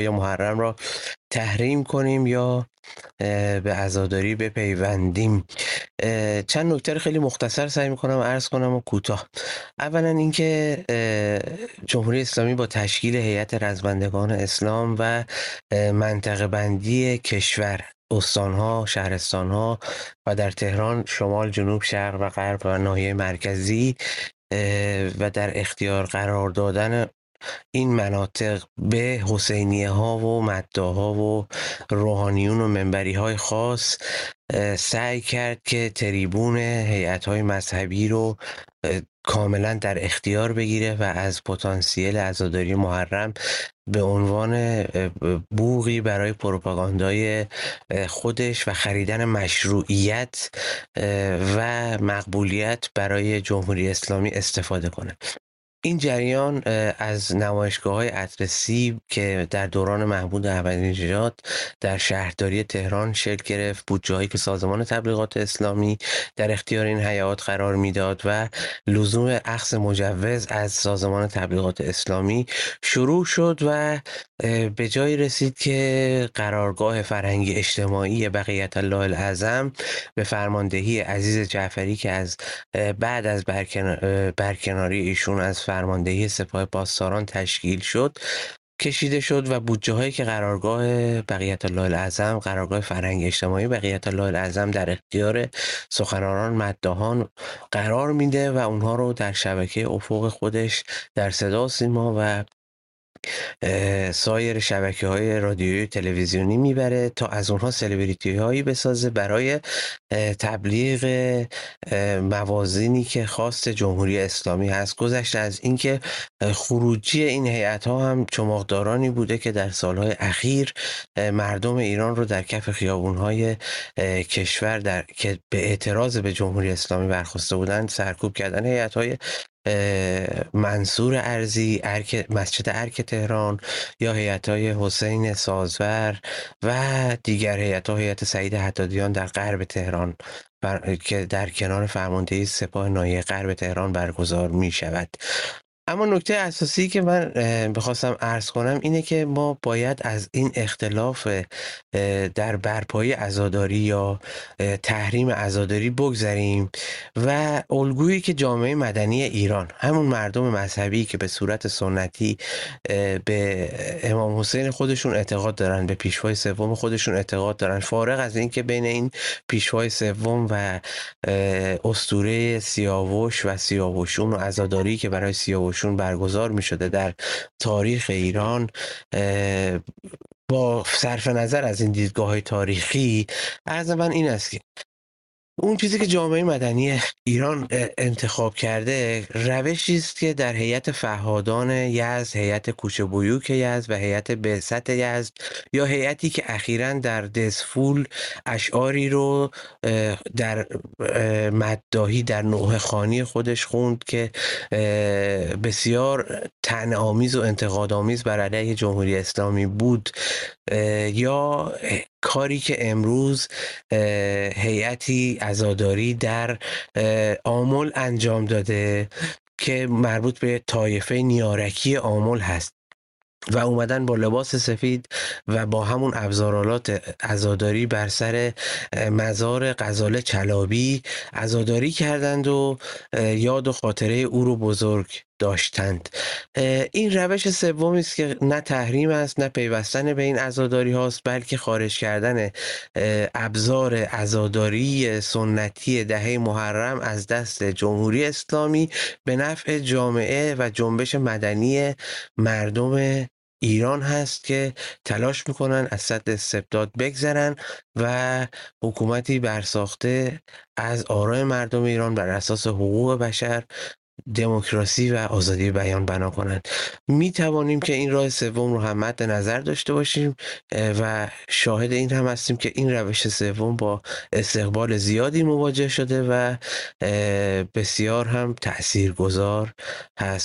یا محرم را تحریم کنیم یا به عزاداری بپیوندیم. چند نکته خیلی مختصر سعی می‌کنم عرض کنم و کوتاه. اولا اینکه جمهوری اسلامی با تشکیل هیئت رزمندگان اسلام و منطقه بندی کشور استانها، شهرستانها و در تهران شمال، جنوب، شرق و غرب و ناحیه مرکزی و در اختیار قرار دادن این مناطق به حسینیه ها و مداها و روحانیون و منبری های خاص سعی کرد که تریبون هیئت های مذهبی رو کاملا در اختیار بگیره و از پتانسیل عزاداری محرم به عنوان بوغی برای پروپاگاندای خودش و خریدن مشروعیت و مقبولیت برای جمهوری اسلامی استفاده کنه. این جریان از نمایشگاه های اطرسی که در دوران محمود نژاد در شهرداری تهران شکل گرفت بود جایی که سازمان تبلیغات اسلامی در اختیار این حیات قرار می‌داد و لزوم اخذ مجوز از سازمان تبلیغات اسلامی شروع شد و به جایی رسید که قرارگاه فرهنگی اجتماعی بقیت الله الاعظم به فرماندهی عزیز جعفری که از بعد از برکناری ایشون از فرماندهی سپاه پاسداران تشکیل شد کشیده شد و بودجه هایی که قرارگاه بقیت الله الاعظم قرارگاه فرهنگ اجتماعی بقیت الله الاعظم در اختیار سخنرانان مدهان قرار میده و اونها رو در شبکه افق خودش در صدا سیما و سایر شبکه های رادیویی تلویزیونی می‌بره تا از اونها سلبریتی هایی بسازه برای تبلیغ موازینی که خواست جمهوری اسلامی هست. گذشته از اینکه خروجی این هیئت ها هم چماقدارانی بوده که در سالهای اخیر مردم ایران رو در کف خیابون های کشور در که به اعتراض به جمهوری اسلامی برخواسته بودند سرکوب کردن هیئت های منصور ارزی ارک مسجد ارک تهران یا هیئت های حسین سازور و دیگر هیئت هیئت سعید حدادیان در غرب تهران بر... که در کنار فرماندهی سپاه ناحیه غرب تهران برگزار می شود اما نکته اساسی که من بخواستم عرض کنم اینه که ما باید از این اختلاف در برپایی عزاداری یا تحریم عزاداری بگذریم و الگویی که جامعه مدنی ایران همون مردم مذهبی که به صورت سنتی به امام حسین خودشون اعتقاد دارن به پیشوای سوم خودشون اعتقاد دارن فارغ از اینکه بین این پیشوای سوم و استوره سیاوش و سیاوشون و عزاداری که برای سیاوش شون برگزار می شده در تاریخ ایران با صرف نظر از این دیدگاه های تاریخی عرض من این است که اون چیزی که جامعه مدنی ایران انتخاب کرده روشی است که در هیئت فهادان یزد هیئت کوچه بیوک یزد و هیئت بعثت یزد یا هیئتی که اخیرا در دسفول اشعاری رو در مدداهی در نوه خانی خودش خوند که بسیار آمیز و انتقاد آمیز بر علیه جمهوری اسلامی بود. یا کاری که امروز هیئتی عزاداری در آمل انجام داده که مربوط به طایفه نیارکی آمل هست و اومدن با لباس سفید و با همون ابزارالات عزاداری بر سر مزار غزاله چلابی عزاداری کردند و یاد و خاطره او رو بزرگ داشتند. این روش سومی است که نه تحریم است نه پیوستن به این عزاداری هاست بلکه خارج کردن ابزار عزاداری سنتی دهه محرم از دست جمهوری اسلامی به نفع جامعه و جنبش مدنی مردم ایران هست که تلاش می‌کنن از صد استبداد بگذرن و حکومتی برساخته از آرای مردم ایران بر اساس حقوق بشر دموکراسی و آزادی بیان بنا کنند. می توانیم که این راه سوم رو هم مد نظر داشته باشیم و شاهد این هم هستیم که این روش سوم با استقبال زیادی مواجه شده و بسیار هم تاثیرگذار هست.